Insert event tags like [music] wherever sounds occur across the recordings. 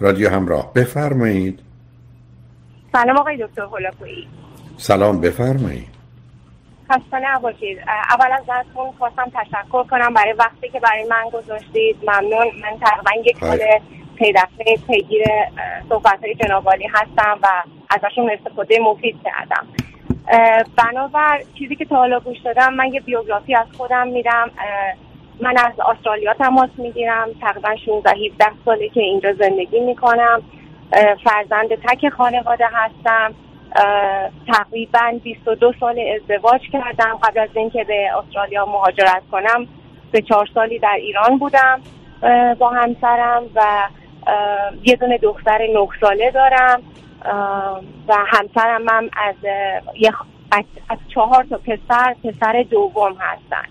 رادیو همراه. بفرمایید. سلام آقای دکتر هولاکویی سلام بفرمایید. خسته نباشید. اول از ازتون خواستم تشکر کنم برای وقتی که برای من گذاشتید. ممنون. من تقریبا یک سال پی پیگیر صحبت های جنابالی هستم و ازشون استفاده مفید کردم. بنابر چیزی که تا حالا گوش دادم من یه بیوگرافی از خودم میدم. من از استرالیا تماس می‌گیرم. تقریبا 16 17 ساله که اینجا زندگی می‌کنم. فرزند تک خانواده هستم. تقریبا 22 سال ازدواج کردم. قبل از اینکه به استرالیا مهاجرت کنم به چهار سالی در ایران بودم با همسرم و یه دونه دختر نه ساله دارم. و همسرم هم از از چهار تا پسر پسر دوم هستن.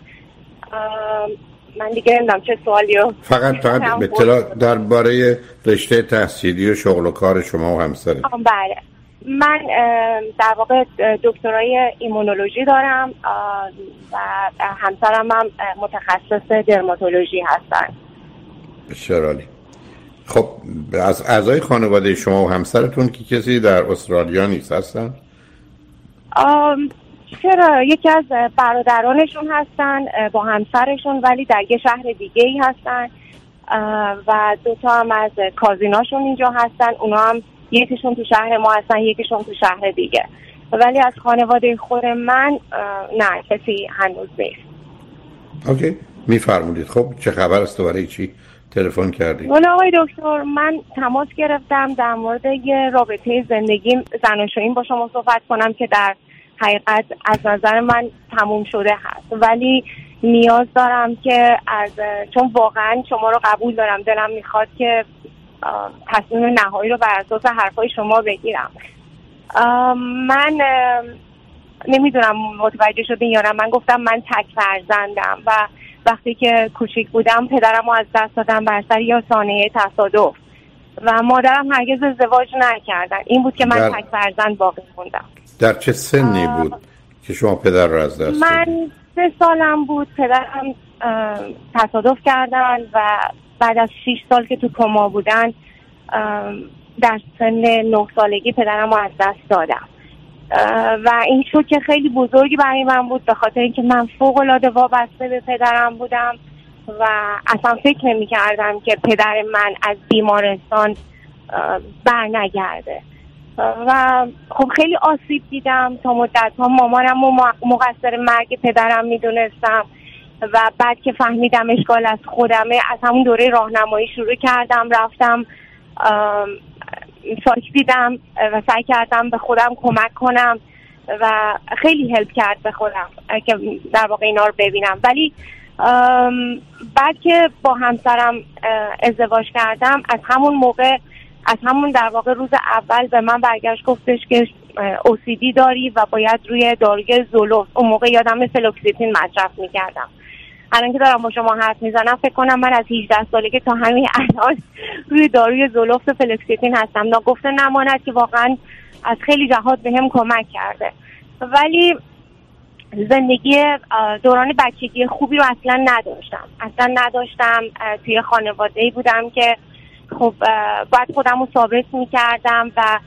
من دیگه نمی‌دونم چه سوالی فقط فقط اطلاع درباره رشته تحصیلی و شغل و کار شما و همسرت. بله. من در واقع دکترای ایمونولوژی دارم و همسرم هم متخصص درماتولوژی هستن. بسیار خب از اعضای خانواده شما و همسرتون که کسی در استرالیا نیست هستن؟ چرا؟ یکی از برادرانشون هستن با همسرشون ولی در یه شهر دیگه ای هستن و دوتا هم از کازیناشون اینجا هستن. اونا هم یکیشون تو شهر ما هستن یکیشون تو شهر دیگه. ولی از خانواده خود من نه کسی هنوز نیست. اوکی. میفرمودید. خب چه خبر است؟ برای چی؟ تلفن کردی والا آقای دکتر من تماس گرفتم در مورد یه رابطه زندگی زناشویی با شما صحبت کنم که در حقیقت از نظر من تموم شده هست. ولی نیاز دارم که از چون واقعا شما رو قبول دارم دلم می‌خواد که تصمیم نهایی رو بر اساس حرفای شما بگیرم. من نمی‌دونم متوجه شدین یا نه. من گفتم من تک فرزندم و وقتی که کوچیک بودم پدرم رو از دست دادم بر سر یا سانه تصادف. و مادرم هرگز ازدواج نکردن. این بود که من در... تک فرزند باقی موندم. در چه سنی بود که شما پدر رو از دست من سه سالم بود. پدرم تصادف کردن و بعد از 6 سال که تو کما بودن در سن نه سالگی پدرم رو از دست دادم. و این شوک خیلی بزرگی برای من بود به خاطر اینکه من فوق العاده وابسته به پدرم بودم و اصلا فکر نمی کردم که پدر من از بیمارستان بر نگرده و خب خیلی آسیب دیدم تا مدت ها. مامانم مقصر مرگ پدرم می‌دونستم و بعد که فهمیدم اشکال از خودمه از همون دوره راهنمایی شروع کردم رفتم سایت دیدم و سعی کردم به خودم کمک کنم و خیلی هلپ کرد به خودم که در واقع اینا رو ببینم. ولی بعد که با همسرم ازدواج کردم از همون موقع از همون در واقع روز اول به من برگشت گفتش که OCD داری و باید روی داروی Zoloft اون موقع یادم فلوکسیتین مصرف می‌کردم. الان که دارم با شما حرف می‌زنم فکر کنم من از 18 سالگی تا همین الان روی داروی Zoloft فلوکسیتین هستم. ناگفته نماند که واقعا از خیلی جهات به هم کمک کرده. ولی زندگی دوران بچگی خوبی رو اصلا نداشتم. اصلا نداشتم توی خانواده ای بودم که خب باید خودم رو ثابت می‌کردم و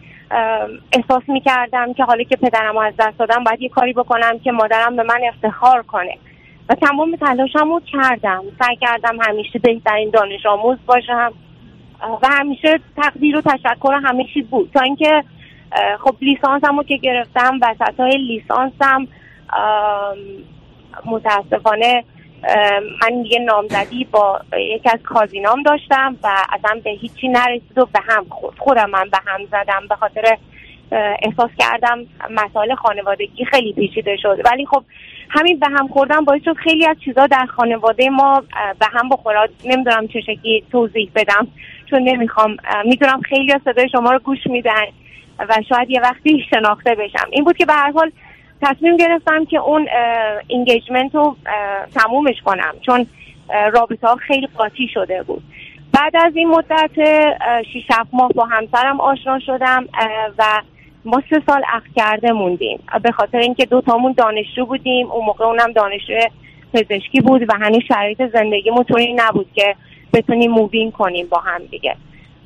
احساس می‌کردم که حالا که پدرم از دست دادم باید یه کاری بکنم که مادرم به من افتخار کنه. و تمام تلاشم رو کردم. سعی کردم همیشه بهترین دانش آموز باشم. و همیشه تقدیر و تشکر همه بود. تا اینکه خب لیسانسم رو که گرفتم های لیسانسم متاسفانه من یه نامزدی با یکی از کازینام داشتم و اصلا به هیچی نرسید و به هم خود خودم من به هم زدم به خاطر احساس کردم مسائل خانوادگی خیلی پیچیده شد. ولی خب همین به هم خوردن باعث شد خیلی از چیزا در خانواده ما به هم بخورد. نمی‌دونم چه شکلی توضیح بدم چون نمی‌خوام می‌دونم خیلی از صدای شما رو گوش میدن و شاید یه وقتی [laughs] شناخته بشم. این بود که به هر حال تصمیم گرفتم که اون انگیجمنت رو تمومش کنم چون رابطه ها خیلی قاطی شده بود. بعد از این مدت شیش ماه با همسرم آشنا شدم و ما سه سال عقد کرده موندیم. به خاطر اینکه دو تامون دانشجو بودیم اون موقع اونم دانشجو پزشکی بود و هنوز شرایط زندگیمون طوری نبود که بتونیم مووین کنیم با هم دیگه.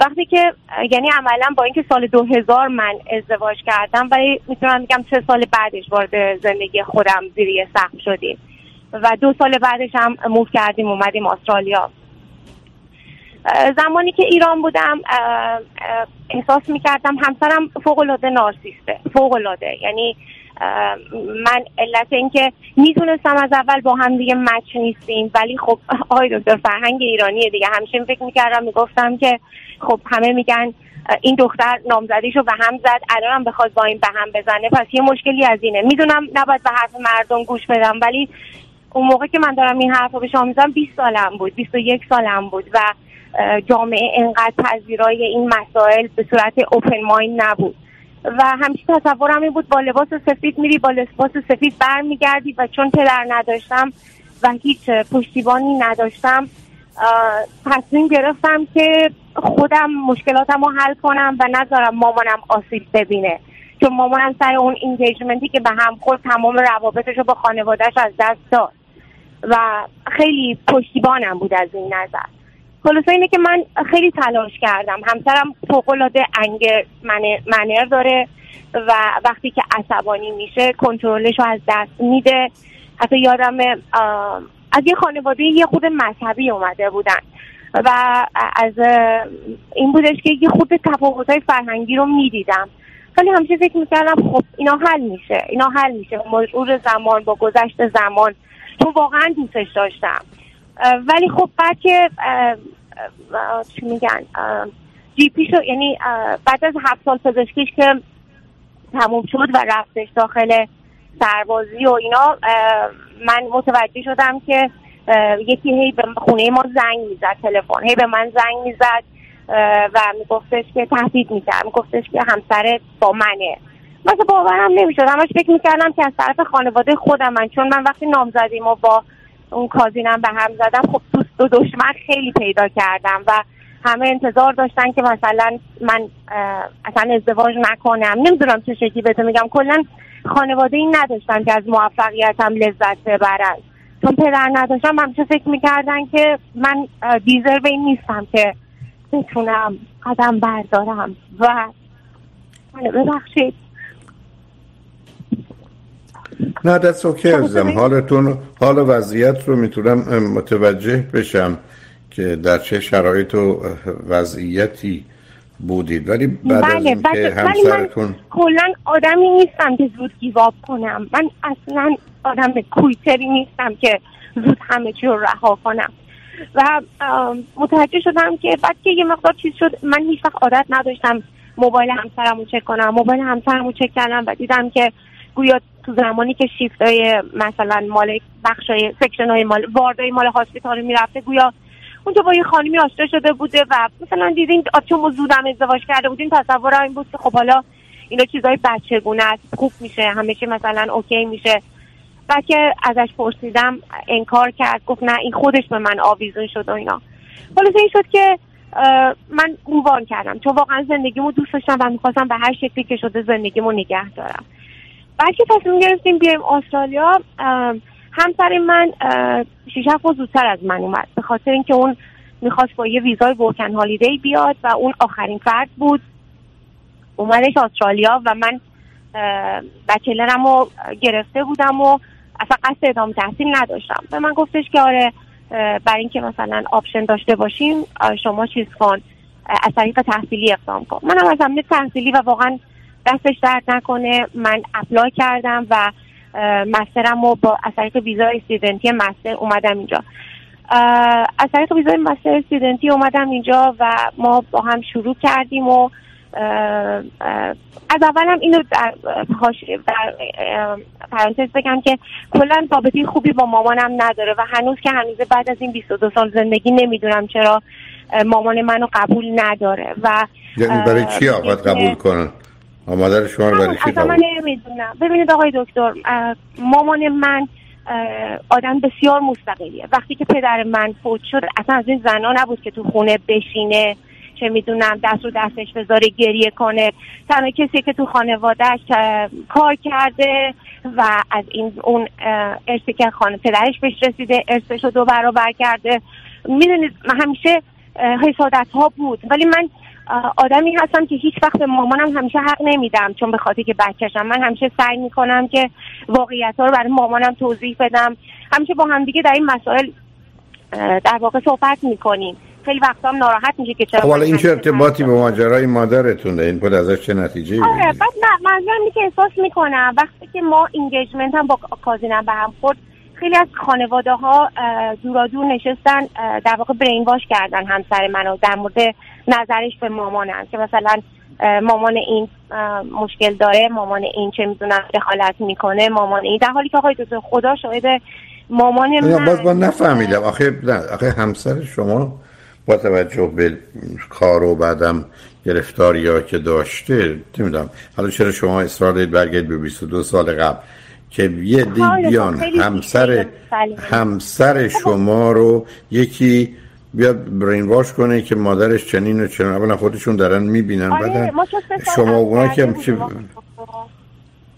وقتی که یعنی عملا با اینکه سال 2000 من ازدواج کردم ولی می‌تونم بگم سه سال بعدش وارد زندگی خودم زیری سخت شدیم. و دو سال بعدش هم موف کردیم اومدیم استرالیا. زمانی که ایران بودم احساس می‌کردم همسرم فوق العاده نارسیسته فوق یعنی من علت اینکه می‌دونستم از اول با هم دیگه مچ نیستیم ولی خب آقای دکتر فرهنگ ایرانی دیگه. همیشه فکر می‌کردم می‌گفتم که خب همه میگن این دختر نامزدیشو به هم زد الانم بخواد با این به هم بزنه. پس یه مشکلی از اینه. می‌دونم نباید به حرف مردم گوش بدم ولی اون موقع که من دارم این حرف رو به شما می‌زنم 20 سالم بود 21 سالم بود و جامعه انقدر پذیرای این مسائل به صورت اوپن ماین نبود. و همیشه تصورم این بود با لباس سفید میری با لباس سفید برمیگردی و چون پدر نداشتم و هیچ پشتیبانی نداشتم تصمیم گرفتم که خودم مشکلاتم رو حل کنم و نذارم مامانم آسیب ببینه. چون مامانم سر اون اینگیجمنتی که به هم خورد تمام روابطش رو با خانوادهش از دست داد و خیلی پشتیبانم بود از این نظر. خلاصه اینه که من خیلی تلاش کردم. همسرم فوقالعاده انگر منر داره و وقتی که عصبانی میشه کنترلش رو از دست میده. حتی یادم از یه خانواده یه خود مذهبی اومده بودن و از این بودش که یه خود تفاوت های فرهنگی رو می‌دیدم. ولی همیشه فکر می‌کردم خب اینا حل میشه اینا حل میشه. مرور زمان با گذشت زمان. تو واقعا دوستش داشتم. ولی خب بعد که چی میگن؟ جی شو یعنی بعد از هفت سال پزشکیش که تموم شد و رفتش داخل سربازی و اینا من متوجه شدم که یکی هی به خونه ما زنگ می‌زد تلفن هی به من زنگ می‌زد و میگفتش که تهدید می‌کرد میگفتش که همسر با منه. مثلا باورم نمی‌شد همش فکر می‌کردم که از طرف خانواده خودم من چون من وقتی نام زدیم و با اون کازینم به هم زدم. خب دوست و دشمن خیلی پیدا کردم و همه انتظار داشتن که مثلا من اصلا ازدواج نکنم. نمی‌دونم چه شکلی بهتون میگم. کلا خانواده این نداشتن که از موفقیتم لذت ببرن. چون پدر نداشتم همیشه فکر می‌کردن که من دیزر این نیستم که بتونم قدم بردارم و ببخشید. نه دست اوکی عزیزم. حالتون حال وضعیت رو می‌تونم متوجه بشم که در چه شرایط و وضعیتی بودید. ولی بعد بله، از اینکه همسرتون من کلا آدمی نیستم که زود گیواب کنم. من اصلا آدم کویتری نیستم که زود همه چی رو رها کنم. و متوجه شدم که بعد که یه مقدار چیز شد من هیچ وقت عادت نداشتم موبایل همسرم رو چک کنم. موبایل همسرم رو چک کردم و دیدم که گویا تو زمانی که شیفت های مثلا مال بخش های section های مال ward های مال hospital می‌رفته گویا اونجا با یه خانمی آشنا شده بوده و مثلا دیدین چون زودم ازدواج کرده بودیم تصور این بود که خب حالا اینا چیزای بچگونه است خوب میشه همیشه مثلا okay میشه. و که ازش پرسیدم انکار کرد گفت نه این خودش به من آویزون شد و اینا. حالا این شد که من move on کردم. چون واقعا زندگیمو دوست داشتم و می‌خواستم به هر شکلی که شده زندگیمو نگه دارم. بعد که تصمیم گرفتیم بیایم استرالیا. همسر من شیش هفت زودتر از من اومد. به خاطر اینکه اون می‌خواست با یه ویزای ورکن هالیدی بیاد و اون آخرین فرد بود. اومدش استرالیا و من بچلرم رو گرفته بودم و اصلا قصد ادامه تحصیل نداشتم. به من گفتش که آره برای اینکه مثلا آپشن داشته باشیم شما چیز کن از طریق تحصیلی اقدام کن. منم از تحصیلی و واقعا دستش درد نکنه. من اپلای کردم و مسترم رو با از طریق ویزا استودنتی مستر اومدم اینجا. از طریق ویزای مستر استودنتی اومدم اینجا و ما با هم شروع کردیم و از اولم اینو در, در پرانتز بگم که کلا رابطه خوبی با مامانم نداره و هنوز که هنوز بعد از این 22 سال زندگی نمی‌دونم چرا مامان منو قبول نداره و یعنی برای چی آقاد قبول کنن مادر شما رو برای چی من نمی‌دونم. ببینید آقای دکتر مامان من آدم بسیار مستقلیه. وقتی که پدر من فوت شد اصلا از این زنا نبود که تو خونه بشینه چه می‌دونم دست رو دستش بذاره گریه کنه. تنها کسی که تو خانوادهش کار کرده و از این اون ارسی که خانه پدرش بهش رسیده ارسش رو دو برابر کرده. می‌دونید همیشه حسادت ها بود. ولی من آدمی هستم که هیچ وقت به مامانم همیشه حق نمیدم چون به خاطر که بچهشم. من همیشه سعی می‌کنم که واقعیت ها رو برای مامانم توضیح بدم. همیشه با همدیگه در این مسائل در واقع صحبت می‌کنیم. خیلی وقتا هم ناراحت میشه که چرا خب حالا این چه ارتباطی به ماجرای مادرتون این بود ازش چه نتیجه آره بعد منظورم که احساس می‌کنم وقتی که ما اینگیجمنت هم با کازینم به هم خورد خیلی از خانواده ها دورا دور نشستن در واقع برین واش کردن همسر منو در مورد نظرش به مامانم که مثلا مامان این مشکل داره مامان این چه می‌دونم دخالت می‌کنه مامان این. در حالی که آقای دکتر خدا شاید مامان من. باز من نفهمیدم. آخه نه آخه همسر شما با توجه به کار و بعدم گرفتاری ها که داشته نمی‌دونم. حالا چرا شما اصرار دارید برگردید به 22 سال قبل که یه دی بیان همسر همسر شما رو یکی بیاد برین واش کنه که مادرش چنین و چنین. اولا خودشون دارن می‌بینن آره شما اونا که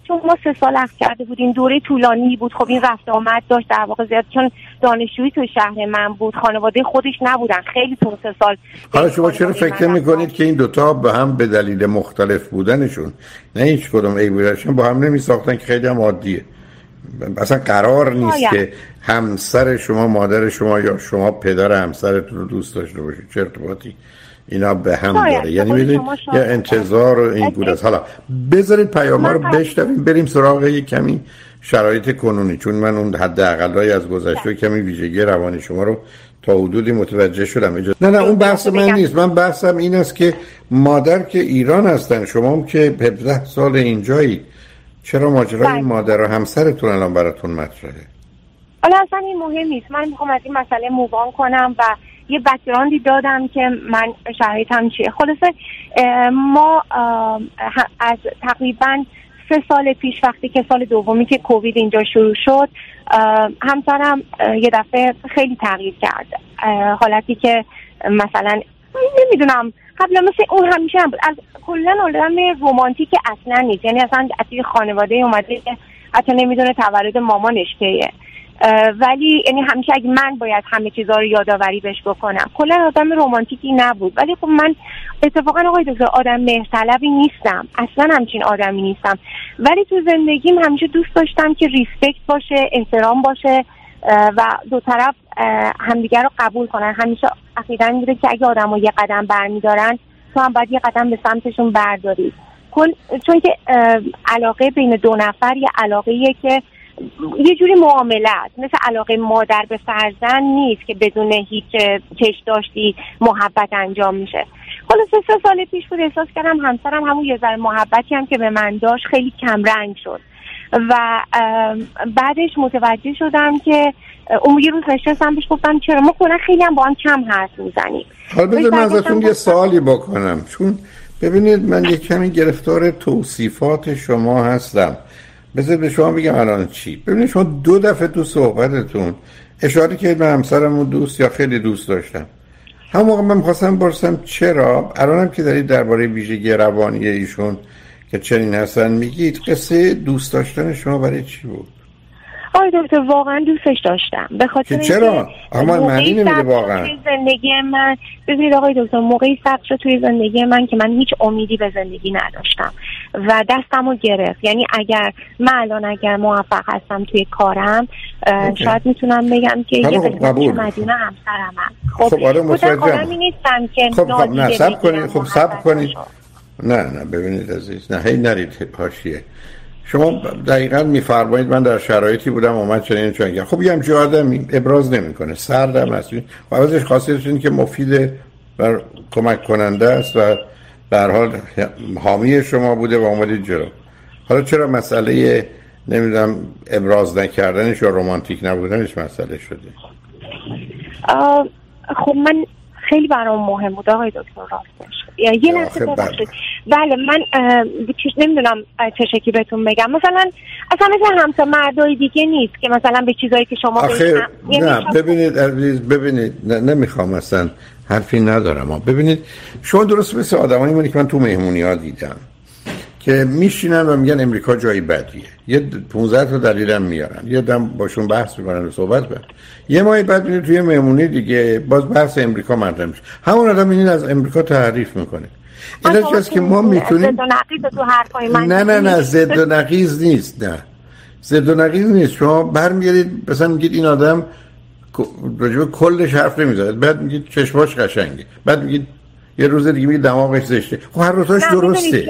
چون ما سه سال اخ کرده بودیم دوره طولانی بود. خب این رفت آمد داشت در واقع زیاد چون دانشجویی تو شهر من بود. خانواده خودش نبودن. خیلی تو سه سال حالا شما چرا فکر می‌کنید که این دوتا به هم به دلیل مختلف بودنشون؟ نه هیچ کدوم. ای بودنشون با هم نمی ساختن که خیلی هم عادیه. اصلا قرار نیست که همسر شما مادر شما یا شما پدر همسرتون رو دوست داشته باشید. چه ارتباطی؟ اینا به هم داره. یعنی می‌دونید یه انتظار و این بود حالا بذارید پیام رو بشنویم بریم سراغ یک کمی شرایط کنونی. چون من اون حد اقلایی از گذشته کمی ویژگی روانی شما رو تا حدودی متوجه شدم. نه نه اون بحث من نیست. من بحثم این است که مادر که ایران هستن شما هم که 17 سال اینجایید چرا ماجرای این بله. مادر و همسرتون الان براتون مطرحه؟ حالا اصلا این مهم نیست. من می‌خوام از این مسئله مووان کنم و یه بکراندی دادم که من شرایطم چیه. خلاصه ما از تقریبا سه سال پیش وقتی که سال دومی که کووید اینجا شروع شد همسرم یه دفعه خیلی تغییر کرد. حالتی که مثلا نمی‌دونم قبلا مثل اون همیشه هم بود. از کلا آدم رومانتیک اصلا نیست. یعنی اصلا از خانواده اومده حتی نمی‌دونه تولد مامانش کیه. ولی یعنی همیشه اگه من باید همه چیزها رو یادآوری بهش بکنم. کلا آدم رومانتیکی نبود. ولی خب من اتفاقا آقای دکتر آدم مهرطلبی نیستم. اصلا همچین آدمی نیستم. ولی تو زندگیم همیشه دوست داشتم که ریسپکت باشه احترام باشه. و دو طرف همدیگر رو قبول کنن. همیشه عقیدن میده که اگه آدم یه قدم برمیدارن تو هم باید یه قدم به سمتشون برداری چون که علاقه بین دو نفر یه علاقه که یه جوری معاملت مثل علاقه مادر به فرزند نیست که بدون هیچ چش داشتی محبت انجام میشه. حالا سه سال پیش بود احساس کردم همسرم همون یه ذره محبتی هم که به من داشت خیلی کم رنگ شد. و بعدش متوجه شدم که اون یه روز نشستم بهش گفتم چرا ما کنه خیلی هم با هم کم حرف می‌زنیم. حالا بذار من ازتون یه سوالی بکنم. چون ببینید من یه کمی گرفتار توصیفات شما هستم. بذار به شما بگم الان چی. ببینید شما دو دفعه تو صحبتتون اشاره که به همسرم و دوست یا خیلی دوست داشتم همون موقع من می‌خواستم برسم چرا؟ الانم که دارید درباره ویژگی روانی ایشون که چنین هستن میگید قصه دوست داشتن شما برای چی بود؟ آقای دکتر واقعا دوستش داشتم. به خاطر چرا؟ اما معنی نمیده واقعا. زندگی من. ببینید آقای دکتر موقعی سخت شد توی زندگی من که من هیچ امیدی به زندگی نداشتم و دستم رو گرفت. یعنی اگر من الان اگر موفق هستم توی کارم شاید می‌تونم بگم که یه خب مدینه همسرم خب خب آره آدمی نیستم که خب خب نه سب کنید. خب سب کنید. نه نه ببینید عزیز نه هی نرید پاشیه شما دقیقا میفرمایید من در شرایطی بودم اومد چنین چون خب یه همچه آدم ابراز نمی‌کنه سردم هست. و عوضش خاصیتش این که مفید و کمک کننده است و در حال حامی شما بوده و اومدید جلو. حالا چرا مسئله نمی‌دونم ابراز نکردنش یا رومانتیک نبودنش مسئله شده؟ خب من خیلی برام مهم بود آقای دکتر راستش یه لحظه ببخشید. بله من نمی‌دونم چه شکلی بهتون بگم. مثلا اصلا مثل همسا مردای دیگه نیست که مثلا به چیزایی که شما آخه یعنی نه ببینید عزیز ببینید نه نمی‌خوام اصلا حرفی ندارم. ببینید شما درست مثل آدمایی که من تو مهمونی ها دیدم. که میشینن و میگن امریکا جایی بدیه. یه 15 تا دلیلم میارن. یه دم باشون بحث می‌کنن و صحبت کنن یه ماه بعد میره توی مهمونی دیگه باز بحث امریکا مطرح میشه. همون آدم این از امریکا تعریف می‌کنه. این است که ما می‌تونیم نه نه نه زد و نقیز نیست نه. زد و نقیز نیست. شما برمیگردید مثلا میگید این آدم راجبه کلش حرف نمی‌زد بعد میگید چشماش قشنگه. بعد میگید یه روز دیگه میگه دماغش زشته. خب هر روزش درسته.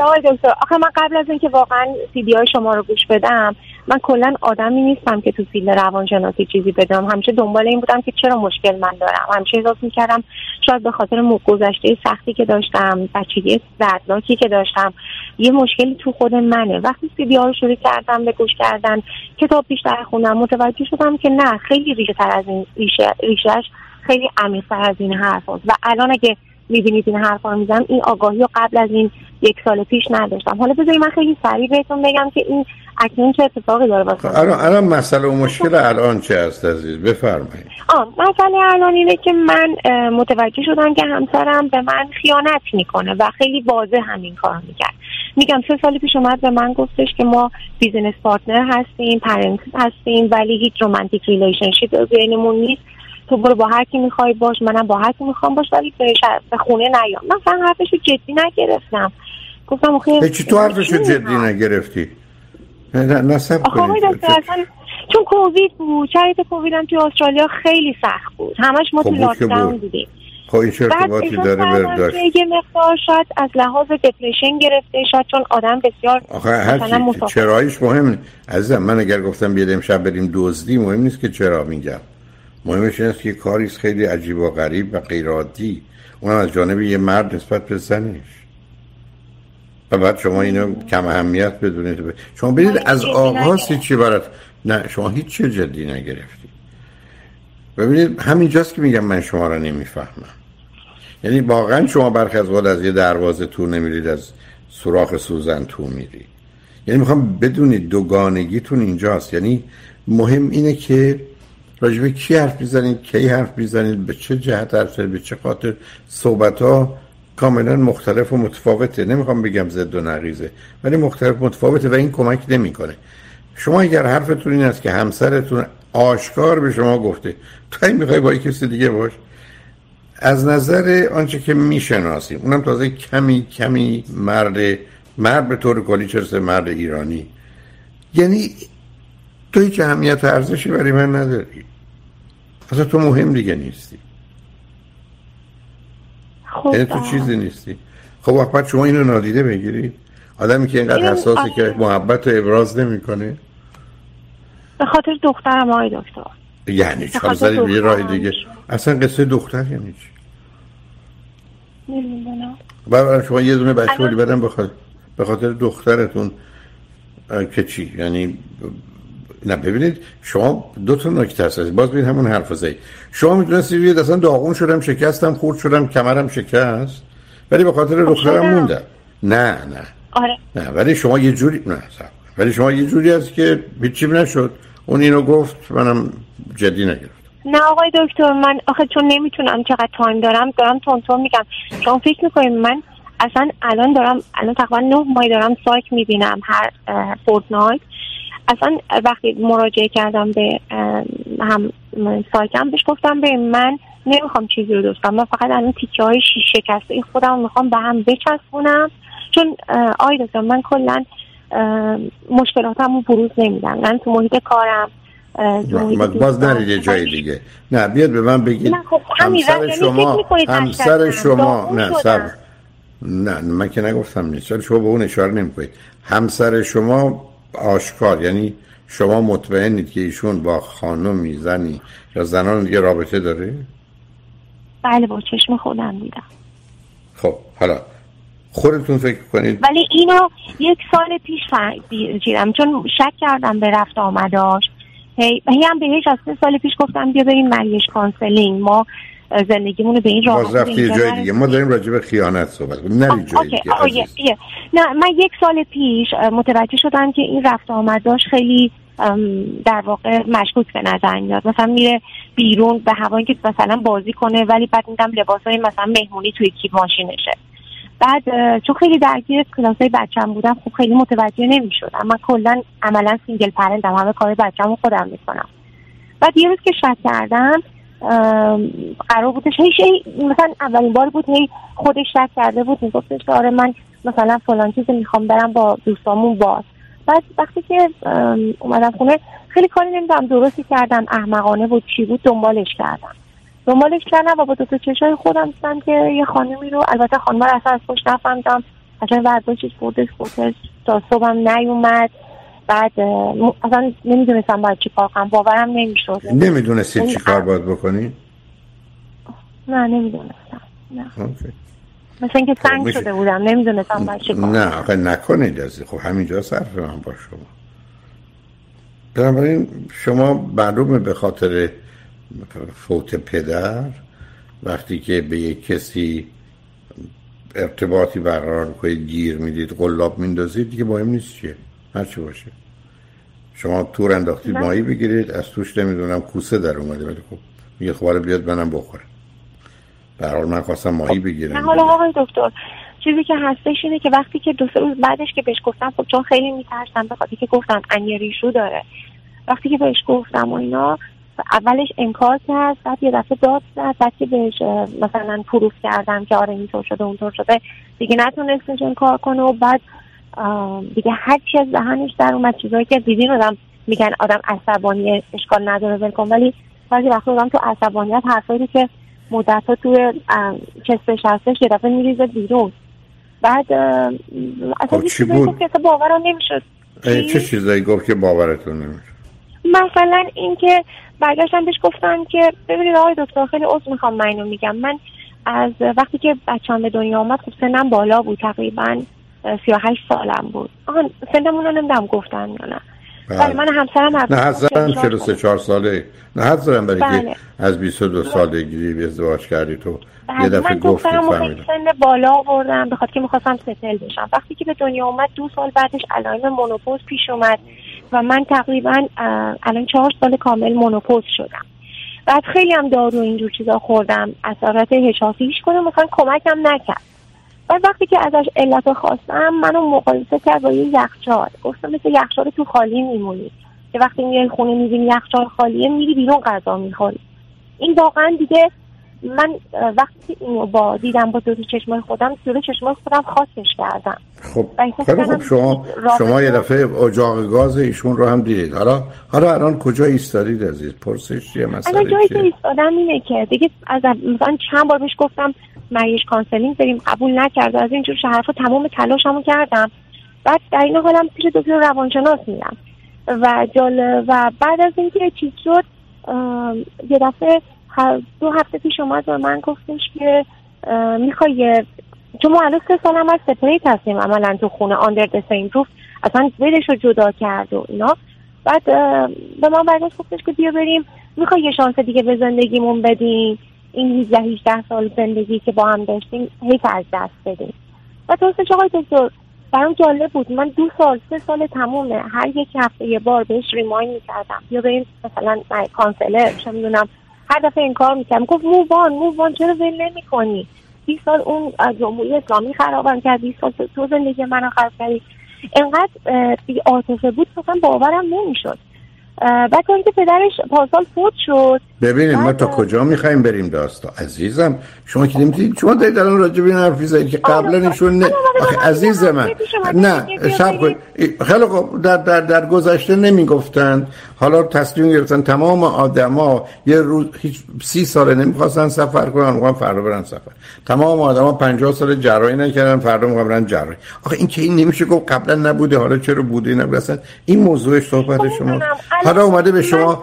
آخه من قبل از اینکه واقعا سی دی های شما رو گوش بدم من کلا آدمی نیستم که تو field روانشناسی چیزی بدم همیشه دنبال این بودم که چرا مشکل من دارم. همیشه احساس می‌کردم شاید به خاطر گذشته سختی که داشتم بچگی دردناکی که داشتم. یه مشکلی تو خود منه. وقتی سی دی ها رو شروع کردم به گوش کردن کتاب بیشتر خوندم متوجه شدم که نه خیلی ریشه تر از این ریشه ریشهش خیلی عمیق از این حرف و الان اگه می‌بینید این حرفا رو می‌زنم. این آگاهی رو قبل از این یک سال پیش نداشتم. حالا بذارید من خیلی سریع بهتون بگم که این اکنون چه اتفاقی داره واسه الان الان مسئله و مشکل الان چه است عزیز؟ بفرمایید. آه مسئله الان اینه که من متوجه شدم که همسرم به من خیانت می‌کنه و خیلی واضح همین کار می‌کرد. میگم سه سال پیش اومد به من گفتش که ما business partner هستیم parent هستیم ولی هیچ romantic relationship بینمون نیست. تو برو با هر کی می‌خوای باش منم با هر کی می‌خوام باش ولی به خونه نیام من فقط حرفشو جدی نگرفتم. گفتم آخه چی تو حرفشو جدی نگرفتی؟ نه نه چون کووید بود شرایط کووید هم توی استرالیا خیلی سخت بود. همش ما تو خب، lockdown بودیم. خب این چه ارتباطی داره برداشت؟ یه مقدار شاید از لحاظ دپرشن گرفته شاید چون آدم بسیار آخه چرایش مهم عزیزم من اگر گفتم بیاد امشب بریم دزدی مهم نیست که چرا میگم. مهمش این است که کاری خیلی عجیب و غریب و غیر عادی. اونم از جانب یه مرد نسبت به زنش. و بعد شما اینو کم اهمیت بدونید. شما برید از آغاز چی برات نه شما هیچ چیز جدی نگرفتی. ببینید همینجاست که میگم من شما را نمی‌فهمم. یعنی واقعا شما برخی از از یه دروازه تو نمیرید از سوراخ سوزن تو میرید. یعنی می‌خوام بدونید دوگانگیتون اینجاست. یعنی مهم اینه که راجبه کی حرف می‌زنید کی حرف می‌زنید به چه جهت حرف به چه خاطر؟ صحبت ها کاملا مختلف و متفاوته. نمی‌خوام بگم زد و نقیزه ولی مختلف متفاوته و این کمک نمی‌کنه. شما اگر حرفتون این است که همسرتون آشکار به شما گفته تو این می‌خوای با کسی دیگه باش از نظر آنچه که می‌شناسیم اونم تازه کمی کمی مرد مرد به طور کلی چرسه مرد ایرانی؟ یعنی تو هیچ اهمیت ارزشی برای من نداری. اصلا تو مهم دیگه نیستی. خب یعنی تو چیزی نیستی. خب وقت شما اینو نادیده بگیری؟ آدمی که اینقدر حساسه که محبت رو ابراز نمی‌کنه؟ به خاطر دخترم آقای دکتر. یعنی چهار زدید یه راه دیگه. اصلا قصه دختر یعنی چی؟ نمی‌دونم. شما یه دونه بچه ولی بدم به خاطر دخترتون که چی؟ یعنی نه ببینید شما دو تا نکته هست. باز ببین همون حرف زدید شما می‌دونستید یه اصلا داغون شدم شکستم خورد شدم کمرم شکست ولی به خاطر دخترم موندم. نه نه. آره. نه ولی شما یه جوری نه ولی شما یه جوری هست که هیچی نشد. اون اینو گفت منم جدی نگرفت نه آقای دکتر من آخه چون نمی‌تونم چقدر تایم دارم دارم تون میگم. شما فکر می‌کنید من اصلا الان دارم الان تقریبا نه ماه دارم سایت می‌بینم هر فورتنایت اصلا وقتی مراجعه کردم به هم سایتم بهش گفتم به من نمی‌خوام چیزی رو دوست من فقط الان تیکه های شکسته این خودم می‌خوام به هم بچسبونم. چون آی دکتر من کلا مشکلاتم رو بروز نمیدم. من تو محیط کارم باز نرید یه جای دیگه. نه بیاد به من بگید. خب همسر شما همسر شما. نه سر نه من که نگفتم نیست. شما به اون اشاره نمی کنید همسر شما آشکار. یعنی شما مطمئنید که ایشون با خانمی زنی یا زنان یه رابطه داره؟ بله با چشم خودم دیدم. خب حالا خودتون فکر کنید. ولی اینو یک سال پیش دیدم چون شک کردم به رفت آمداش. هی, هی هم بهش از سه سال پیش گفتم بیا بریم marriage counselling ما زندگیمون رو به این راه رفتی جای دیگه. ما داریم راجع به خیانت صحبت کنیم نری جای دیگه نه من یک سال پیش متوجه شدم که این رفت آمداش خیلی در واقع مشکوک به نظر میاد. مثلا میره بیرون به هوایی که مثلا بازی کنه ولی بعد میدیدم لباس های مثلا مهمونی توی کیف ماشینشه. بعد چون خیلی درگیر کلاس های بچم بودم خب خیلی متوجه نمی شدم من کلا عملا single parent م همه کار بچم خودم می‌کنم. بعد یه روز که شک کردم قرار بودش هی مثلا اولین بار بود هی خودش شک کرده بود میگفتش آره من مثلا فلان چیز می‌خوام برم با دوستامون باز. بعد وقتی که اومدم خونه خیلی کاری نمی‌دونم درستی کردم احمقانه بود چی بود دنبالش کردم. دنبالش کردم و با دو تا چشای خودم دیدم که یه خانمی رو البته خانم اصلا از پشت نفهمیدم اصلا برداشتش بردش بردش تا صبحم نیومد. بعد اصلا نمی‌دونستم باید چی کار کنم. باورم نمی‌شد. نمی‌دونستی چی کار باید بکنی؟ نه نمی‌دونستم. نه. مثل اینکه خب، سنگ شده بودم. نمی‌دونستم باید چی کار نه آخه نکنید از خب همینجا صرف من با شما. بنابراین شما معلومه به خاطر فوت پدر وقتی که به یک کسی ارتباطی برقرار کنید گیر می‌دید قلاب میندازید دیگه مهم نیست چیه. هرچی باشه. شما تور انداختید ماهی بگیرید از توش نمی‌دونم کوسه در اومده ولی خب میگه خب بیاد منم بخوره در حال من خواستم ماهی بگیرم. نه حالا آقای دکتر چیزی که هستش اینه که وقتی که دو سه روز بعدش که بهش گفتم خب چون خیلی میترسم به خاطر که گفتم انیریشو داره. وقتی که بهش گفتم و اینا اولش انکار کرد بعد یه دفعه داد زد بعد که بهش مثلا پروف کردم که آره اینطور شده اونطور شده دیگه نتونستش انکار کنه و بعد دیگه هر چی از ذهنش در اومد چیزایی که دیدین آدم میگن آدم عصبانی اشکال نداره ول ولی بعضی وقتا آدم تو عصبانیت حرفایی که مدت ها توی چسبش هستش یه دفعه میریزه بیرون. بعد اصلا خب چی بود؟ که باورم نمی‌شد. چه چیزایی گفت که باورتون نمی‌شد؟ مثلا اینکه برگشتم بهش گفتم که ببینید آقای دکتر خیلی عذر می‌خوام من اینو میگم. من از وقتی که بچم به دنیا آمد خب سنم بالا بود تقریبا. 38 سالم بود. آها سنمون رو نمی‌دونم گفتن یا نه. بله, بله، من همسرم نه حسن 43 4 ساله؟ نه زدم برای بله. که از 22 سالگی ازدواج کردی تو. بله. یه دفعه گفتی فهمیدم. سن بالا آوردم بخاطر که می‌خواستم ستل بشم. وقتی که به دنیا اومد دو سال بعدش علائم مونوپوز پیش اومد و من تقریبا الان چهار سال کامل مونوپوز شدم. بعد خیلی هم دارو اینجور چیزا خوردم. اثرات حشافیش کنم مثلا کمکم نکرد. بعد وقتی که ازش علت خواستم منو مقایسه کرد با یه یخچال. گفتم مثل یخچال تو خالی میمونی. که وقتی میای خونه می‌بینی یخچال خالیه میری بیرون غذا می‌خوری. این واقعا دیگه من وقتی اینو با دیدم با دو چشمای خودم جلو چشمای خودم خاصش کردم. خب خیلی خب شما شما یه دفعه اجاق گاز ایشون رو هم دیدید. حالا حالا الان کجا ایستادید عزیز؟ پرسش چیه؟ مثلا جایی که ایستادم اینه که دیگه از مثلا چند بار بهش گفتم marriage counselling بریم قبول نکرد از اینجور حرفا تمام تلاشمو کردم. بعد در این حالم پیش دکتر روانشناس میرم. و جال و بعد از اینکه چیز شد یه دفعه دو هفته پیش اومد و من گفتش که می‌خوای چون ما الان سه سال هم از separate هستیم عملا تو خونه under the same roof اصلا پولش رو جدا کرد و اینا. بعد به من برگشت گفتش که بیا بریم. می‌خوای یه شانس دیگه به زندگیمون بدیم این 18 18 سال زندگی که با هم داشتیم حیف از دست بدیم. و تو آقای دکتر برام جالب بود. من دو سال سه سال تمومه. هر یک هفته یه بار بهش ریماین می‌کردم. یا بریم مثلا کانسلر چه می‌دونم هر دفعه این کار می‌کردم. گفت مووان مووان چرا ول نمی کنی 20 سال اون جمهوری اسلامی خرابم کرد. 20 سال تو زندگی منو خراب کردی. انقدر بی عاطفه بود مثلا باورم نمی‌شد. بعد که پدرش پاسال فوت شد. ببینید ما تا کجا می‌خوایم بریم داستا عزیزم شما که نمی‌تونید شما دارید الان راجع به این حرف زدید که قبلا آره، ایشون نه عزیز من نه شب خیلی خوب در در در گذشته نمی‌گفتند. حالا تصمیم گرفتن تمام آدما یه روز هیچ سی ساله نمی‌خواستن سفر کنن می‌خوان فردا برن سفر. تمام آدما 50 سال جراحی نکردن فردا می‌خوان برن جراحی. آخه این که این نمیشه گفت قبلا نبوده حالا چرا بوده نبوده؟ این موضوع صحبت شما حالا اومده به شما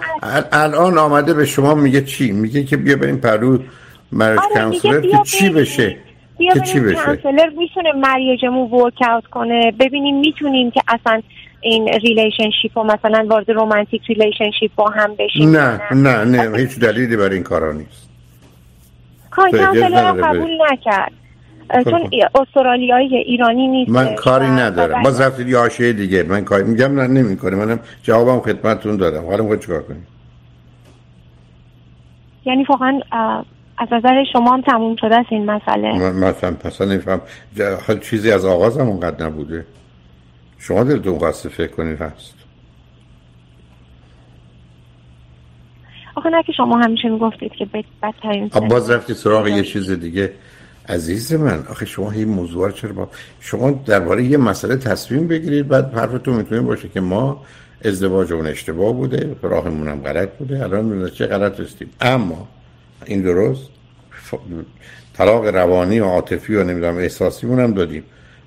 الان آمده به شما میگه چی؟ میگه که بیا بریم پهلو marriage counselor که چی بشه؟ که چی بشه؟ کانسلر می‌تونه مریجمون ورک اوت کنه. ببینیم می‌تونیم که اصلا این relationship و مثلا وارد romantic relationship با هم بشیم نه نه. نه هیچ دلیلی برای این کارا نیست. counselor قبول نکرد. چون استرالیایی ایرانی نیست. من کاری ندارم. با رفتید یه دیگه. من کاری میگم نه نمی‌کنه. منم جوابم خدمتتون دادم. حالا می‌خواد چیکار کنیم یعنی واقعا از نظر شما هم تموم شده است این مسئله؟ من مثلا پسا نمیفهم. چیزی از آغاز هم اونقدر نبوده. شما دلتون قصد فکر کنید هست. آخه نه که شما همیشه می‌گفتید که بدترین باز رفتی سراغ یه چیز دیگه. عزیز من آخه شما این موضوع چرا با شما درباره یه مسئله تصمیم بگیرید بعد حرفتون می‌تونه باشه که ما ازدواج اون اشتباه بوده راهمون هم غلط بوده الان چه غلط هستیم. اما این درست طلاق روانی و عاطفی و نمی‌دونم احساسی هم دادیم.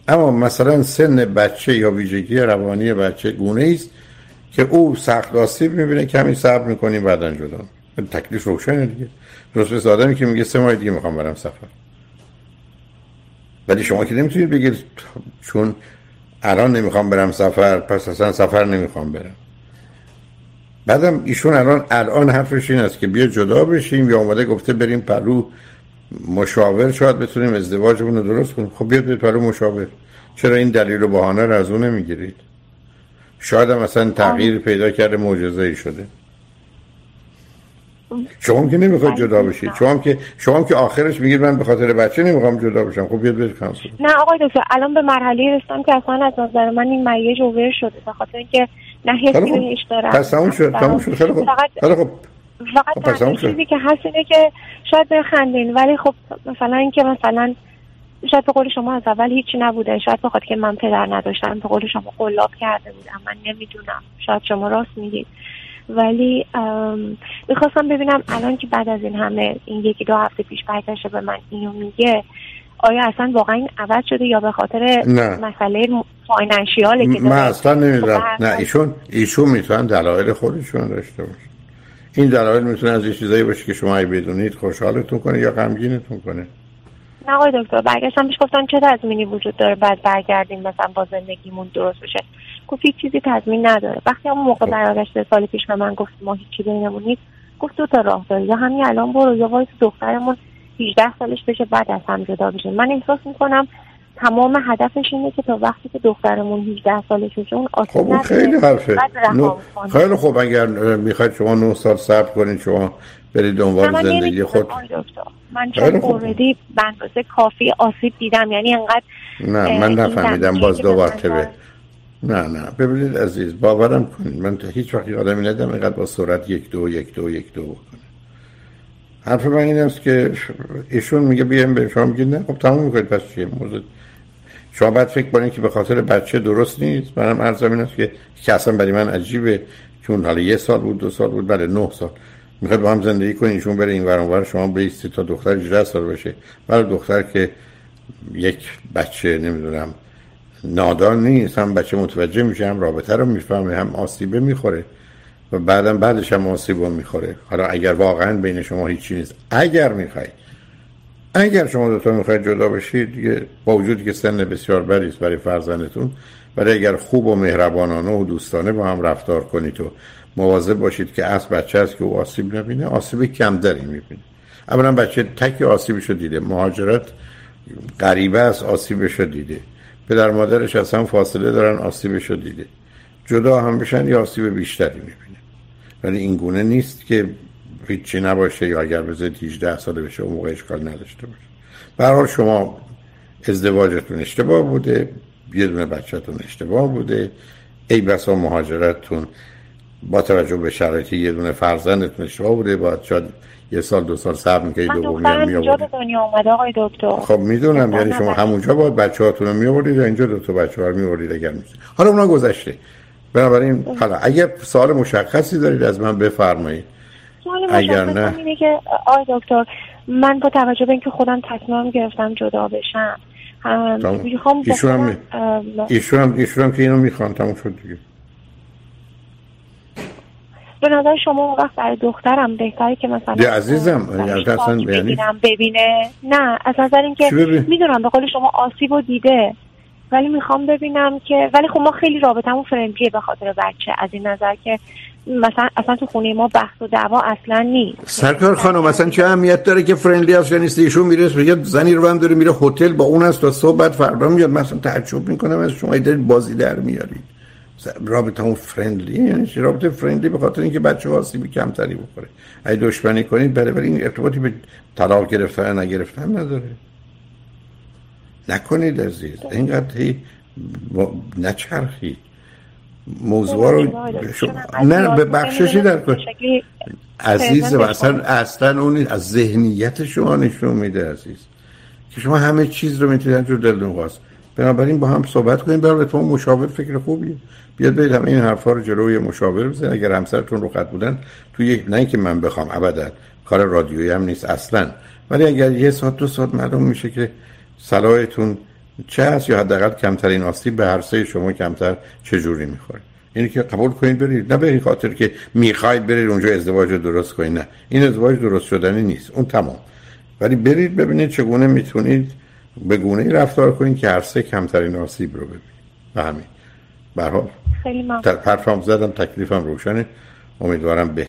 اما مثلا سن بچه یا ویژگی روانی بچه گونه است که او سخت آسیب می‌بینه کمی صبر می‌کنیم بعدا جدا. تکلیف روشنه دیگه. درست آدمی که میگه سه ماه دیگه می‌خوام برم سفر. ولی شما که نمی‌تونید بگید چون الان نمی‌خوام برم سفر پس اصلا سفر نمی‌خوام برم. بعدم ایشون الان الان حرفش این است که بیا جدا بشیم یا اومده گفته بریم پهلو مشاور شاید بتونیم ازدواجمون رو درست کنیم. خب بیاد برید پهلو مشاور. چرا این دلیل و بهانه رو از اون نمی‌گیرید؟ شاید هم مثلا تغییر پیدا کرده معجزه ای شده. شما که نمی‌خواد جدا بشید. شما که شما که آخرش میگید من به خاطر بچه نمی‌خوام جدا بشم. خب بیاد برید کانسل نه آقای دکتر الان به مرحله رسیدم که اصلا از نظر من این مریج اوور شده به خاطر اینکه نه حسی بهش دارم. پس تموم شد تموم شد. خیلی خوب. خیلی خوب. فقط خب چیزی که هست اینه که شاید بخندین ولی خب مثلا اینکه مثلا شاید به قول شما از اول هیچی نبوده. شاید بخاطر که من پدر نداشتم به قول شما قلاب کرده بودم. من نمی‌دونم. شاید شما راست میگید. ولی می‌خواستم ببینم الان که بعد از این همه این یکی دو هفته پیش برگشته به من اینو میگه آیا اصلا واقعا این عوض شده یا به خاطر نه. مسئله فاینانشیاله که من اصلا نمی‌دونم. خب، نه ایشون ایشون می‌تونن دلایل خودشون داشته باشه این دلایل می‌تونه از یه چیزایی باشه که شما ای بدونید خوشحالتون کنه یا غمگینتون کنه. نه آقای دکتر برگشتم پیش گفتن چه تضمینی وجود داره بعد برگردیم مثلا با زندگیمون درست بشه؟ گفت هیچ چیزی تضمین نداره. وقتی اون موقع خب. برگشت سال پیش به من گفت ما هیچی بینمون نیست گفت دو تا راه داری یا همین الان برو یا وایسا دخترمون 18 سالش بشه بعد از هم جدا بشه من احساس می‌کنم تمام هدفش اینه که تا وقتی که دخترمون 18 سالش میشه اون آسیب خب خیلی حرفه. خیلی خوب. اگر می‌خواید شما 9 سال صبر کنید شما برید دنبال زندگی خود. من چون already به اندازه کافی آسیب دیدم. یعنی انقدر نه من نفهمیدم باز دوبار که نه نه. ببینید عزیز باورم کنید. من تا هیچ وقتی آدمی ندم اینقدر با سرعت یک دو یک دو یک دو بکنه. حرف من این است که ایشون میگه بیایم به شما میگه نه خب تموم می‌کنید. پس چیه؟ موضوع شما باید فکر کنید که به خاطر بچه درست نیست. منم عرضم این است که که اصلا برای من عجیبه چون حالا یه سال بود دو سال بود بله نه سال. می‌خواد با هم زندگی کنید ایشون بره این ور شما بیستی تا دختر 18 سال بشه برای دختر که یک بچه نمی‌دونم نادان نیست. هم بچه متوجه میشه هم رابطه رو می‌فهمه هم آسیبه می‌خوره. و بعدم بعدش هم آسیب می‌خوره. حالا اگر واقعا بین شما هیچی نیست. اگر می‌خواید اگر شما دوتا می‌خواید جدا بشید دیگه با وجودی که سن بسیار بریست برای فرزندتون ولی اگر خوب و مهربانانه و دوستانه با هم رفتار کنید و مواظب باشید که از بچه است که او آسیب نبینه آسیب کمتری می‌بینه. اولا بچه تک آسیبشو دیده. مهاجرت غریبه است آسیبشو دیده. پدر مادرش اصلا فاصله دارن آسیبشو دیده. جدا هم بشن یا آسیب بیشتری می‌بینه. ولی این گونه نیست که هیچی نباشه یا اگر بذارید 18 ساله بشه اون موقع اشکال نداشته باشه. برحال شما ازدواجتون اشتباه بوده یه دونه بچهتون اشتباه بوده. ای بسا مهاجرتتون با توجه به شرایطی یه دونه فرزندتون اشتباه بوده باید شاید یه سال دو سال صبر می‌کنید دومی هم میآورید دنیا اومده آقای دکتر. خب می‌دونم یعنی شما همونجا باید بچه هاتون رو میآورید یا اینجا دو تا بچه رو میآورید اگر میشه حالا اونا گذشته. بنابراین حالا اگر سوال مشخصی دارید از من بفرمایید. اگر نه. اینه که آقای دکتر من با توجه به اینکه خودم تصمیم گرفتم جدا بشم. هم ایشون هم ایشون هم که اینو می‌خوان تموم شد دیگه. به نظر شما وقت برای دخترم بهتره که مثلا عزیزم یعنی اصلا یعنی ببینه؟ نه از نظر اینکه می‌دونم به قول شما آسیب و دیده. ولی می‌خوام ببینم که ولی خب ما خیلی رابطمون فرندلیه به خاطر بچه از این نظر که مثلا اصلا تو خونه ما بحث و دعوا اصلا نیست. سرکار خانم مثلا چه اهمیت داره که فرندلی هست یا نیست ایشون میره یه زنی رو هم داره میره هتل با اون است تا صبح بعد فردا میاد مثلا تعجب می‌کنم از شما دارید بازی در میارید. رابطه اون فرندلی یعنی رابطه فرندلی به خاطر اینکه بچه آسیبی کمتری بخوره. اگه دشمنی کنید برای برای این ارتباطی به طلاق گرفتن نگرفتن نداره. نکنید عزیز اینقدر هی نچرخید. موضوع رو نه به بخششی در کن عزیز و اصلا اصلا اون از ذهنیت شما نشون میده عزیز. که شما همه چیز رو می‌تونید جو دلتون خواست. بنابراین با هم صحبت کنیم. برای تو مشاور فکر خوبیه بیاد برید همه این حرفا رو جلوی مشاور بزنید. اگر همسرتون رو خط بودن توی یک نه اینکه من بخوام ابدا. کار رادیویی هم نیست اصلا. ولی اگر یه ساعت دو ساعت معلوم میشه که صلاحتون چه هست یا حداقل کمترین آسیب به هر سه شما کمتر چه جوری می‌خوره. اینی که قبول کنید برید. نه به خاطر که می‌خواید برید اونجا ازدواج درست کنید نه. این ازدواج درست شدنی نیست. اون تمام. ولی برید ببینید چگونه می‌تونید به گونه ای رفتار کنید که هر سه کمترین آسیب رو ببینید و همین. به حال. خیلی زدم تکلیفم روشنه. امیدوارم به